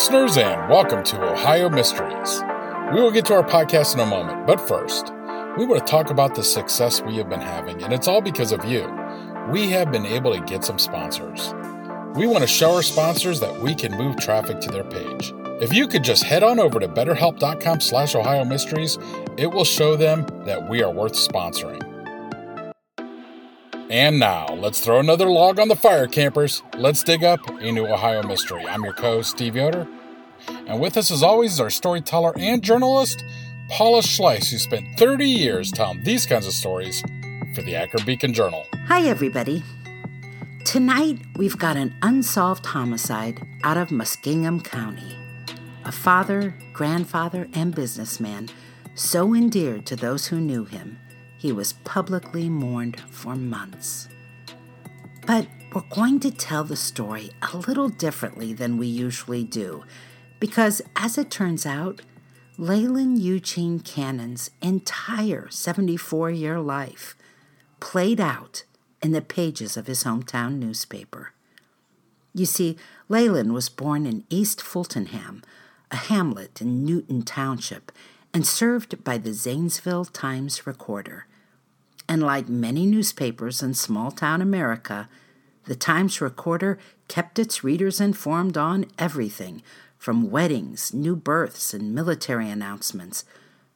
Listeners, and welcome to Ohio Mysteries. We will get to our podcast in a moment, but first, we want to talk about the success we have been having, and it's all because of you. We have been able to get some sponsors. We want to show our sponsors that we can move traffic to their page. If you could just head on over to betterhelp.com slash Ohio Mysteries, it will show them that we are worth sponsoring. And now, let's throw another log on the fire, campers. Let's dig up a new Ohio mystery. I'm your co host, Steve Yoder. And with us, as always, is our storyteller and journalist, Paula Schleis, who spent 30 years telling these kinds of stories for the Akron Beacon Journal. Hi, everybody. Tonight, we've got an unsolved homicide out of Muskingum County. A father, grandfather, and businessman so endeared to those who knew him he was publicly mourned for months. But we're going to tell the story a little differently than we usually do, because as it turns out, Leiland Eugene Cannon's entire 74 year life played out in the pages of his hometown newspaper. You see, Leiland was born in East Fultonham, a hamlet in Newton Township, and served by the Zanesville Times Recorder. And like many newspapers in small town America, the Times Recorder kept its readers informed on everything from weddings, new births, and military announcements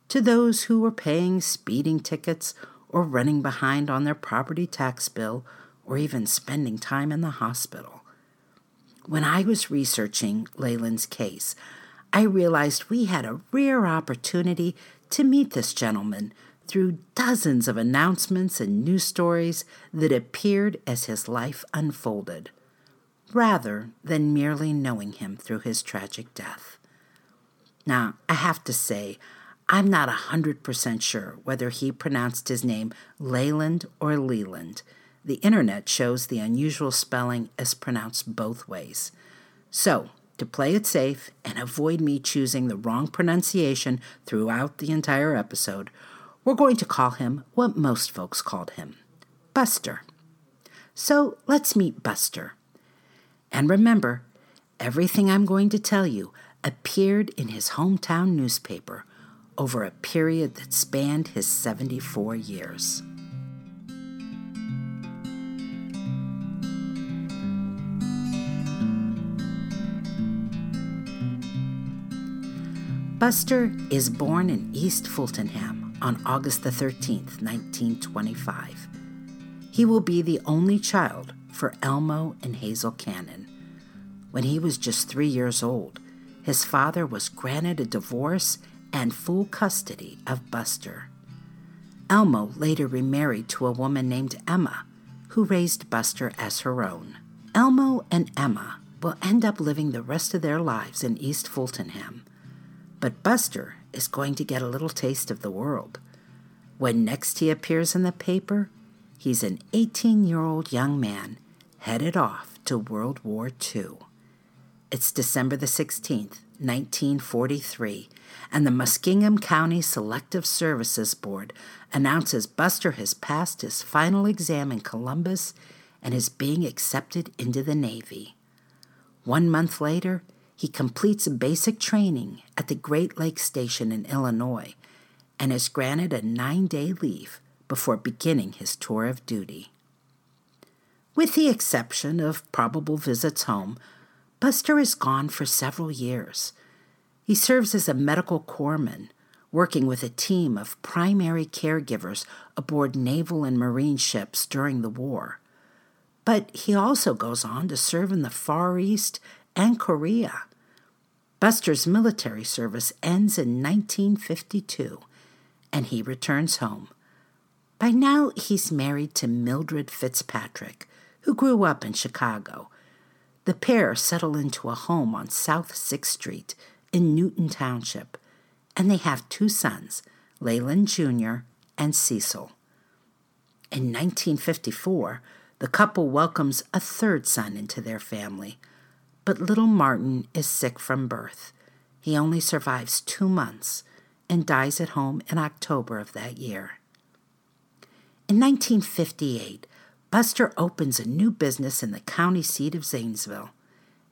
to those who were paying speeding tickets or running behind on their property tax bill or even spending time in the hospital. When I was researching Leiland's case, I realized we had a rare opportunity to meet this gentleman through dozens of announcements and news stories that appeared as his life unfolded, rather than merely knowing him through his tragic death. Now, I have to say, I'm not a 100% sure whether he pronounced his name Leiland or Leland. The internet shows the unusual spelling is pronounced both ways. So, to play it safe and avoid me choosing the wrong pronunciation throughout the entire episode, we're going to call him what most folks called him Buster. So let's meet Buster. And remember, everything I'm going to tell you appeared in his hometown newspaper over a period that spanned his 74 years. Buster is born in East Fultonham on August the 13th, 1925. He will be the only child for Elmo and Hazel Cannon. When he was just three years old, his father was granted a divorce and full custody of Buster. Elmo later remarried to a woman named Emma, who raised Buster as her own. Elmo and Emma will end up living the rest of their lives in East Fultonham, but Buster is going to get a little taste of the world. When next he appears in the paper, he's an 18 year old young man headed off to World War II. It's December the 16th, 1943, and the Muskingum County Selective Services Board announces Buster has passed his final exam in Columbus and is being accepted into the Navy. One month later, he completes basic training at the Great Lakes Station in Illinois and is granted a nine day leave before beginning his tour of duty. With the exception of probable visits home, Buster is gone for several years. He serves as a medical corpsman, working with a team of primary caregivers aboard naval and marine ships during the war. But he also goes on to serve in the Far East and Korea. Buster's military service ends in 1952, and he returns home. By now, he's married to Mildred Fitzpatrick, who grew up in Chicago. The pair settle into a home on South 6th Street in Newton Township, and they have two sons, Leiland Jr. and Cecil. In 1954, the couple welcomes a third son into their family, but little Martin is sick from birth. He only survives two months and dies at home in October of that year. In 1958, Buster opens a new business in the county seat of Zanesville.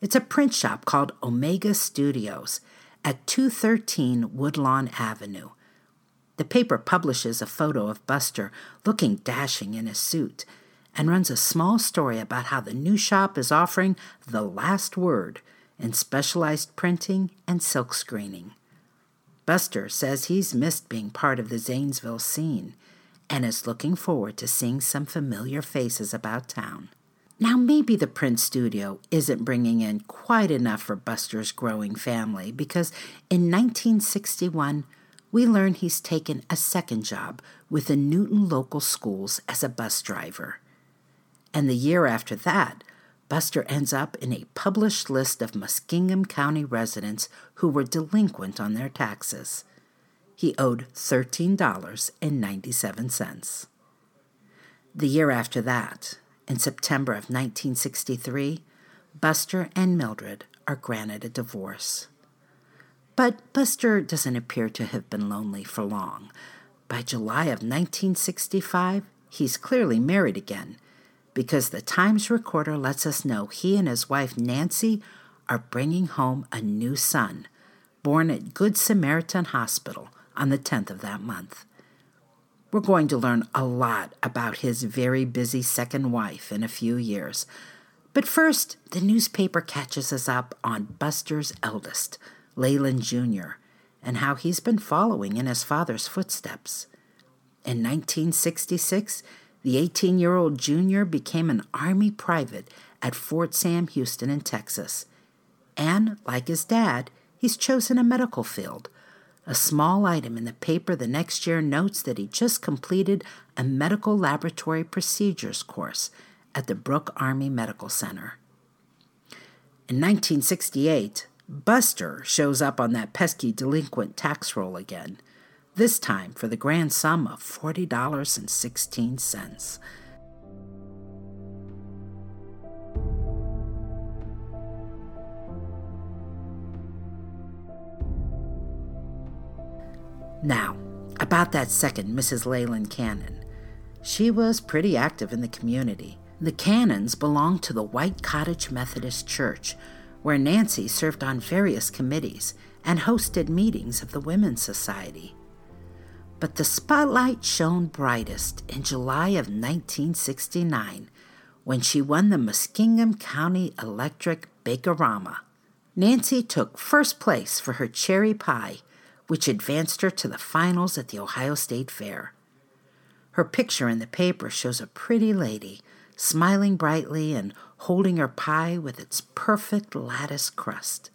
It's a print shop called Omega Studios at 213 Woodlawn Avenue. The paper publishes a photo of Buster looking dashing in a suit and runs a small story about how the new shop is offering the last word in specialized printing and silk screening. Buster says he's missed being part of the Zanesville scene and is looking forward to seeing some familiar faces about town. Now, maybe the print studio isn't bringing in quite enough for Buster's growing family because in 1961, we learn he's taken a second job with the Newton local schools as a bus driver. And the year after that, Buster ends up in a published list of Muskingum County residents who were delinquent on their taxes. He owed $13.97. The year after that, in September of 1963, Buster and Mildred are granted a divorce. But Buster doesn't appear to have been lonely for long. By July of 1965, he's clearly married again because the Times Recorder lets us know he and his wife Nancy are bringing home a new son, born at Good Samaritan Hospital on the 10th of that month. We're going to learn a lot about his very busy second wife in a few years. But first, the newspaper catches us up on Buster's eldest, Leiland Jr., and how he's been following in his father's footsteps. In 1966, the 18 year old junior became an Army private at Fort Sam Houston in Texas. And, like his dad, he's chosen a medical field. A small item in the paper the next year notes that he just completed a medical laboratory procedures course at the Brooke Army Medical Center. In 1968, Buster shows up on that pesky delinquent tax roll again this time for the grand sum of $40.16. Now, about that second Mrs. Leiland Cannon. She was pretty active in the community. The Cannons belonged to the White Cottage Methodist Church, where Nancy served on various committees and hosted meetings of the Women's Society. But the spotlight shone brightest in July of 1969 when she won the Muskingum County Electric Bakerama. Nancy took first place for her cherry pie, which advanced her to the finals at the Ohio State Fair. Her picture in the paper shows a pretty lady smiling brightly and holding her pie with its perfect lattice crust.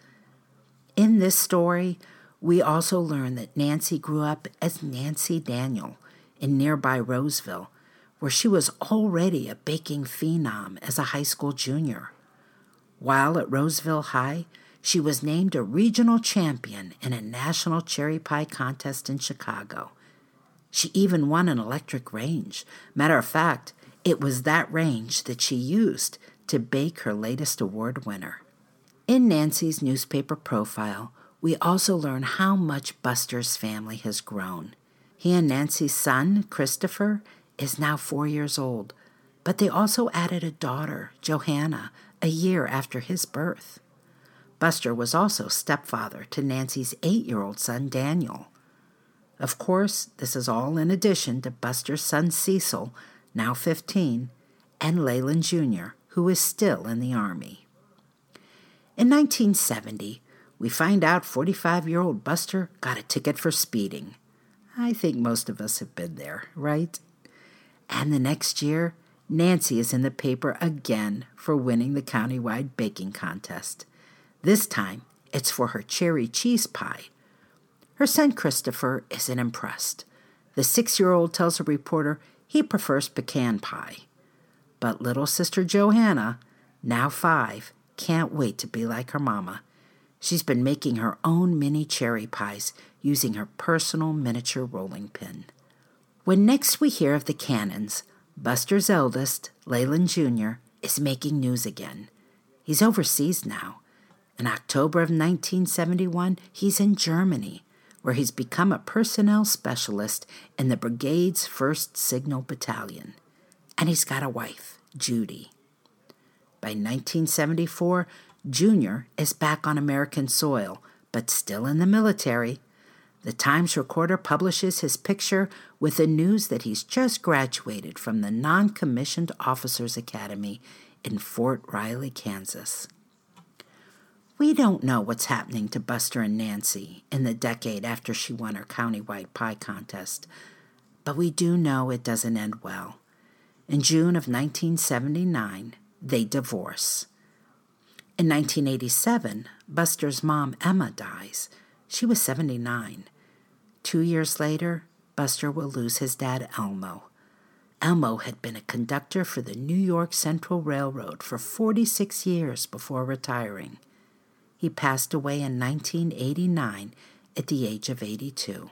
In this story, we also learn that Nancy grew up as Nancy Daniel in nearby Roseville, where she was already a baking phenom as a high school junior. While at Roseville High, she was named a regional champion in a national cherry pie contest in Chicago. She even won an electric range. Matter of fact, it was that range that she used to bake her latest award winner. In Nancy's newspaper profile, we also learn how much Buster's family has grown. He and Nancy's son, Christopher, is now four years old, but they also added a daughter, Johanna, a year after his birth. Buster was also stepfather to Nancy's eight year old son, Daniel. Of course, this is all in addition to Buster's son, Cecil, now 15, and Leiland Jr., who is still in the Army. In 1970, we find out 45 year old Buster got a ticket for speeding. I think most of us have been there, right? And the next year, Nancy is in the paper again for winning the countywide baking contest. This time, it's for her cherry cheese pie. Her son Christopher isn't impressed. The six year old tells a reporter he prefers pecan pie. But little sister Johanna, now five, can't wait to be like her mama. She's been making her own mini cherry pies using her personal miniature rolling pin. When next we hear of the Cannons, Buster's eldest, Leiland Jr., is making news again. He's overseas now. In October of 1971, he's in Germany, where he's become a personnel specialist in the brigade's 1st Signal Battalion. And he's got a wife, Judy. By 1974, Junior is back on American soil, but still in the military. The Times recorder publishes his picture with the news that he's just graduated from the Non Commissioned Officers Academy in Fort Riley, Kansas. We don't know what's happening to Buster and Nancy in the decade after she won her countywide pie contest, but we do know it doesn't end well. In June of 1979, they divorce. In 1987, Buster's mom, Emma, dies. She was 79. Two years later, Buster will lose his dad, Elmo. Elmo had been a conductor for the New York Central Railroad for 46 years before retiring. He passed away in 1989 at the age of 82.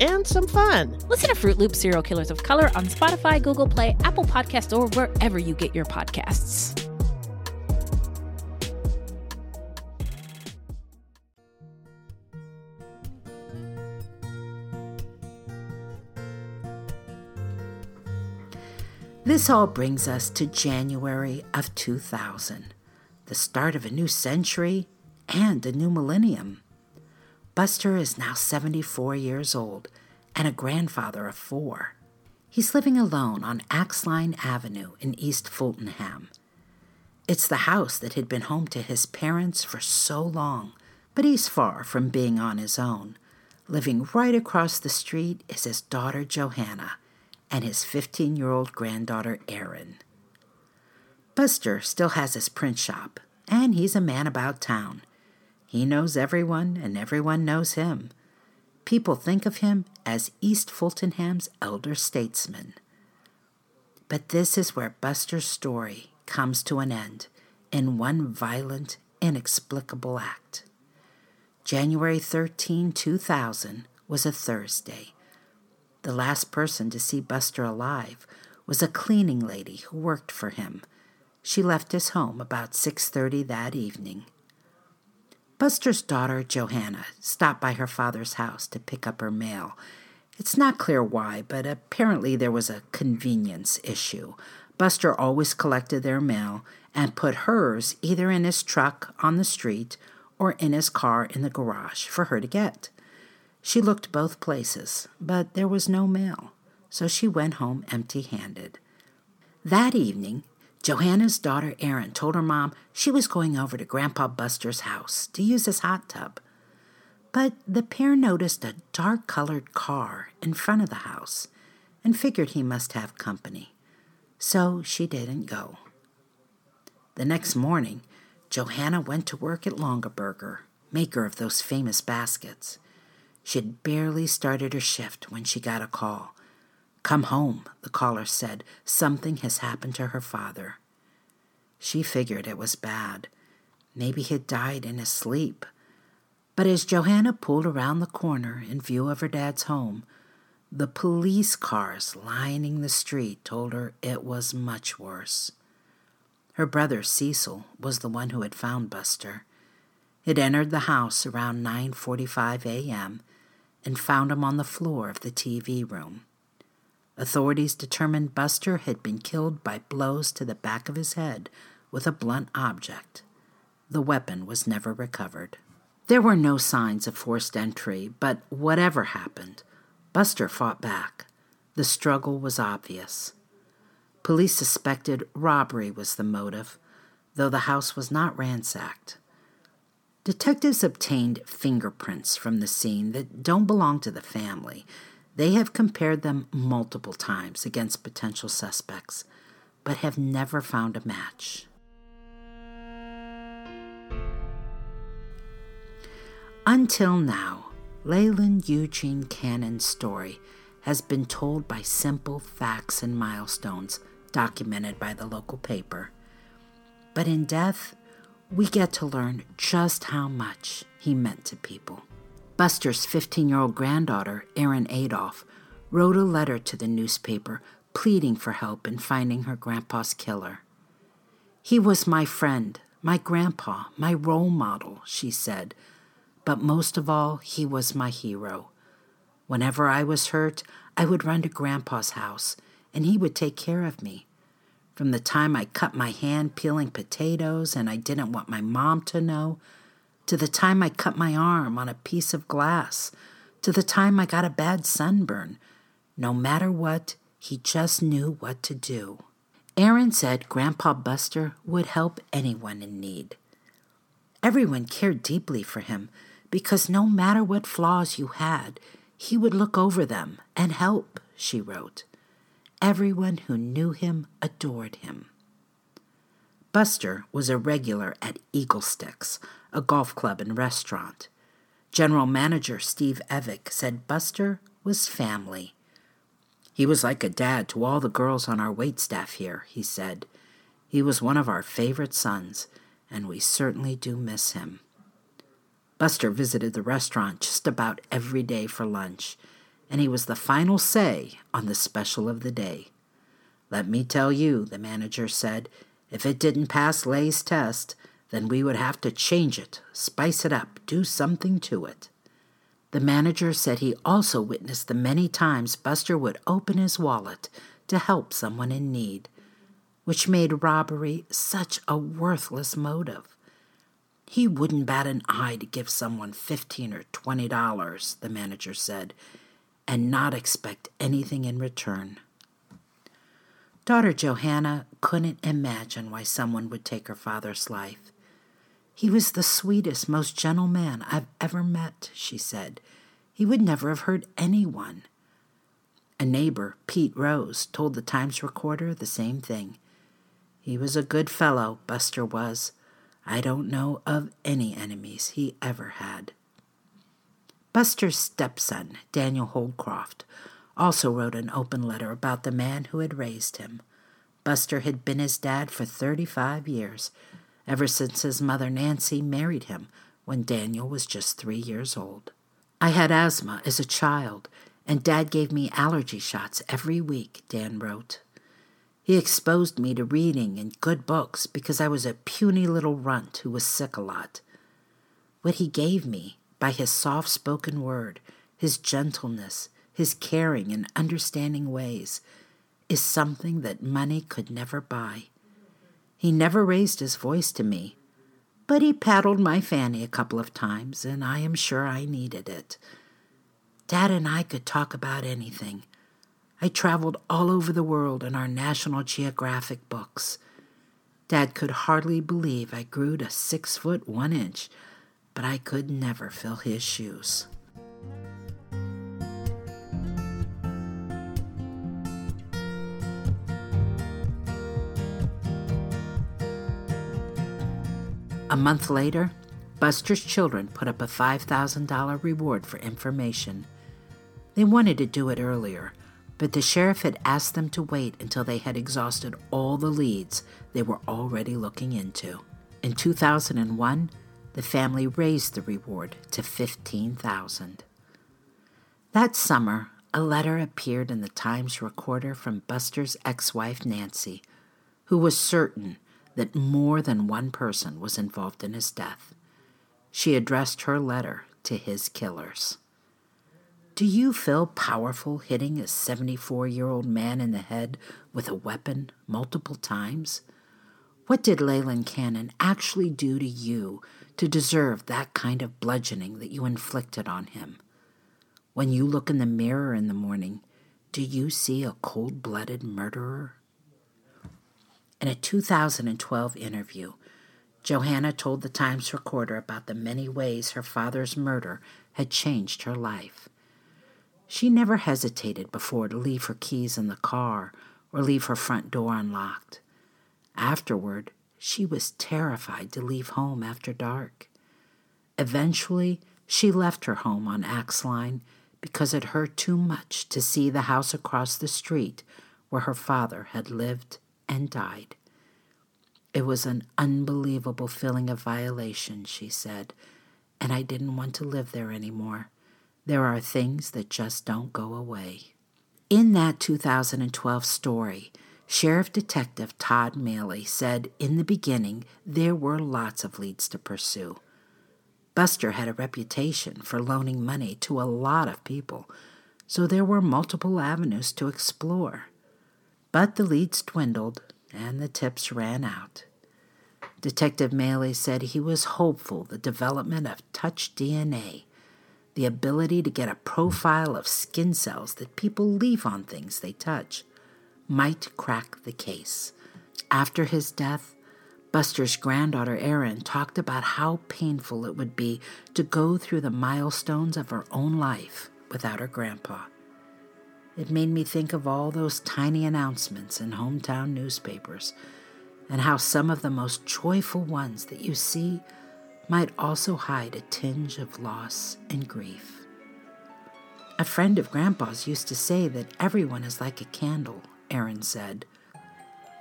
and some fun. Listen to Fruit Loop Serial Killers of Color on Spotify, Google Play, Apple Podcasts, or wherever you get your podcasts. This all brings us to January of 2000, the start of a new century and a new millennium. Buster is now 74 years old and a grandfather of four. He's living alone on Axline Avenue in East Fultonham. It's the house that had been home to his parents for so long, but he's far from being on his own. Living right across the street is his daughter Johanna and his 15 year old granddaughter, Erin. Buster still has his print shop, and he's a man about town. He knows everyone, and everyone knows him. People think of him as East Fultonham's elder statesman. But this is where Buster's story comes to an end in one violent, inexplicable act. January 13, 2000 was a Thursday, the last person to see Buster alive was a cleaning lady who worked for him. She left his home about 6:30 that evening. Buster's daughter, Johanna, stopped by her father's house to pick up her mail. It's not clear why, but apparently there was a convenience issue. Buster always collected their mail and put hers either in his truck on the street or in his car in the garage for her to get. She looked both places, but there was no mail, so she went home empty handed. That evening, Johanna's daughter Erin told her mom she was going over to Grandpa Buster's house to use his hot tub. But the pair noticed a dark colored car in front of the house and figured he must have company. So she didn't go. The next morning, Johanna went to work at Longaberger, maker of those famous baskets. She had barely started her shift when she got a call. Come home, the caller said. Something has happened to her father. She figured it was bad. Maybe he'd died in his sleep. But as Johanna pulled around the corner in view of her dad's home, the police cars lining the street told her it was much worse. Her brother Cecil was the one who had found Buster. It entered the house around 9:45 a.m and found him on the floor of the TV room. Authorities determined Buster had been killed by blows to the back of his head with a blunt object. The weapon was never recovered. There were no signs of forced entry, but whatever happened, Buster fought back. The struggle was obvious. Police suspected robbery was the motive, though the house was not ransacked. Detectives obtained fingerprints from the scene that don't belong to the family. They have compared them multiple times against potential suspects, but have never found a match. Until now, Leiland Eugene Cannon's story has been told by simple facts and milestones documented by the local paper. But in death, we get to learn just how much he meant to people. Buster's 15 year old granddaughter, Erin Adolph, wrote a letter to the newspaper pleading for help in finding her grandpa's killer. He was my friend, my grandpa, my role model, she said, but most of all, he was my hero. Whenever I was hurt, I would run to Grandpa's house, and he would take care of me. From the time I cut my hand peeling potatoes and I didn't want my mom to know, to the time I cut my arm on a piece of glass, to the time I got a bad sunburn, no matter what, he just knew what to do. Erin said Grandpa Buster would help anyone in need. Everyone cared deeply for him because no matter what flaws you had, he would look over them and help, she wrote. Everyone who knew him adored him. Buster was a regular at Eagle Sticks, a golf club and restaurant. General Manager Steve Evick said Buster was family. He was like a dad to all the girls on our wait staff here, he said. He was one of our favorite sons, and we certainly do miss him. Buster visited the restaurant just about every day for lunch, and he was the final say on the special of the day. Let me tell you, the manager said, if it didn't pass Lay's test, then we would have to change it, spice it up, do something to it. The manager said he also witnessed the many times Buster would open his wallet to help someone in need, which made robbery such a worthless motive. He wouldn't bat an eye to give someone fifteen or twenty dollars, the manager said, and not expect anything in return. Daughter Johanna couldn't imagine why someone would take her father's life. He was the sweetest, most gentle man I've ever met, she said. He would never have hurt anyone. A neighbor, Pete Rose, told the Times Recorder the same thing. He was a good fellow, Buster was. I don't know of any enemies he ever had. Buster's stepson, Daniel Holdcroft, also wrote an open letter about the man who had raised him. Buster had been his dad for 35 years, ever since his mother Nancy married him when Daniel was just three years old. I had asthma as a child, and Dad gave me allergy shots every week, Dan wrote. He exposed me to reading and good books because I was a puny little runt who was sick a lot. What he gave me, by his soft spoken word, his gentleness, his caring and understanding ways, is something that money could never buy. He never raised his voice to me, but he paddled my fanny a couple of times, and I am sure I needed it. Dad and I could talk about anything I traveled all over the world in our National Geographic books. Dad could hardly believe I grew to six foot one inch, but I could never fill his shoes. A month later, Buster's children put up a $5,000 reward for information. They wanted to do it earlier, but the sheriff had asked them to wait until they had exhausted all the leads they were already looking into. In 2001, the family raised the reward to 15,000. That summer, a letter appeared in the Times Recorder from Buster's ex-wife Nancy, who was certain that more than one person was involved in his death. She addressed her letter to his killers. Do you feel powerful hitting a 74 year old man in the head with a weapon multiple times? What did Leiland Cannon actually do to you to deserve that kind of bludgeoning that you inflicted on him? When you look in the mirror in the morning, do you see a cold blooded murderer? In a 2012 interview, Johanna told the Times Recorder about the many ways her father's murder had changed her life. She never hesitated before to leave her keys in the car or leave her front door unlocked. Afterward, she was terrified to leave home after dark. Eventually, she left her home on Axline because it hurt too much to see the house across the street where her father had lived and died. It was an unbelievable feeling of violation, she said, and I didn't want to live there anymore. There are things that just don't go away. In that 2012 story, Sheriff Detective Todd Maley said in the beginning there were lots of leads to pursue. Buster had a reputation for loaning money to a lot of people, so there were multiple avenues to explore. But the leads dwindled and the tips ran out. Detective Maley said he was hopeful the development of touch DNA, the ability to get a profile of skin cells that people leave on things they touch, might crack the case. After his death, Buster's granddaughter Erin talked about how painful it would be to go through the milestones of her own life without her grandpa. It made me think of all those tiny announcements in hometown newspapers and how some of the most joyful ones that you see might also hide a tinge of loss and grief. A friend of Grandpa's used to say that everyone is like a candle, Erin said.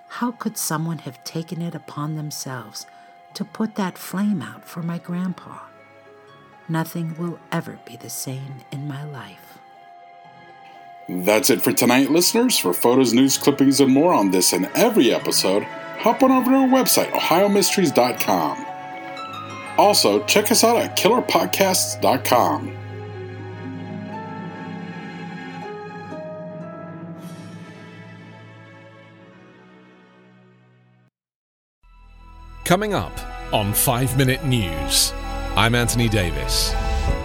How could someone have taken it upon themselves to put that flame out for my grandpa? Nothing will ever be the same in my life. That's it for tonight, listeners. For photos, news, clippings, and more on this and every episode, hop on over to our website, ohiomysteries.com. Also, check us out at killerpodcasts.com. Coming up on 5 Minute News, I'm Anthony Davis.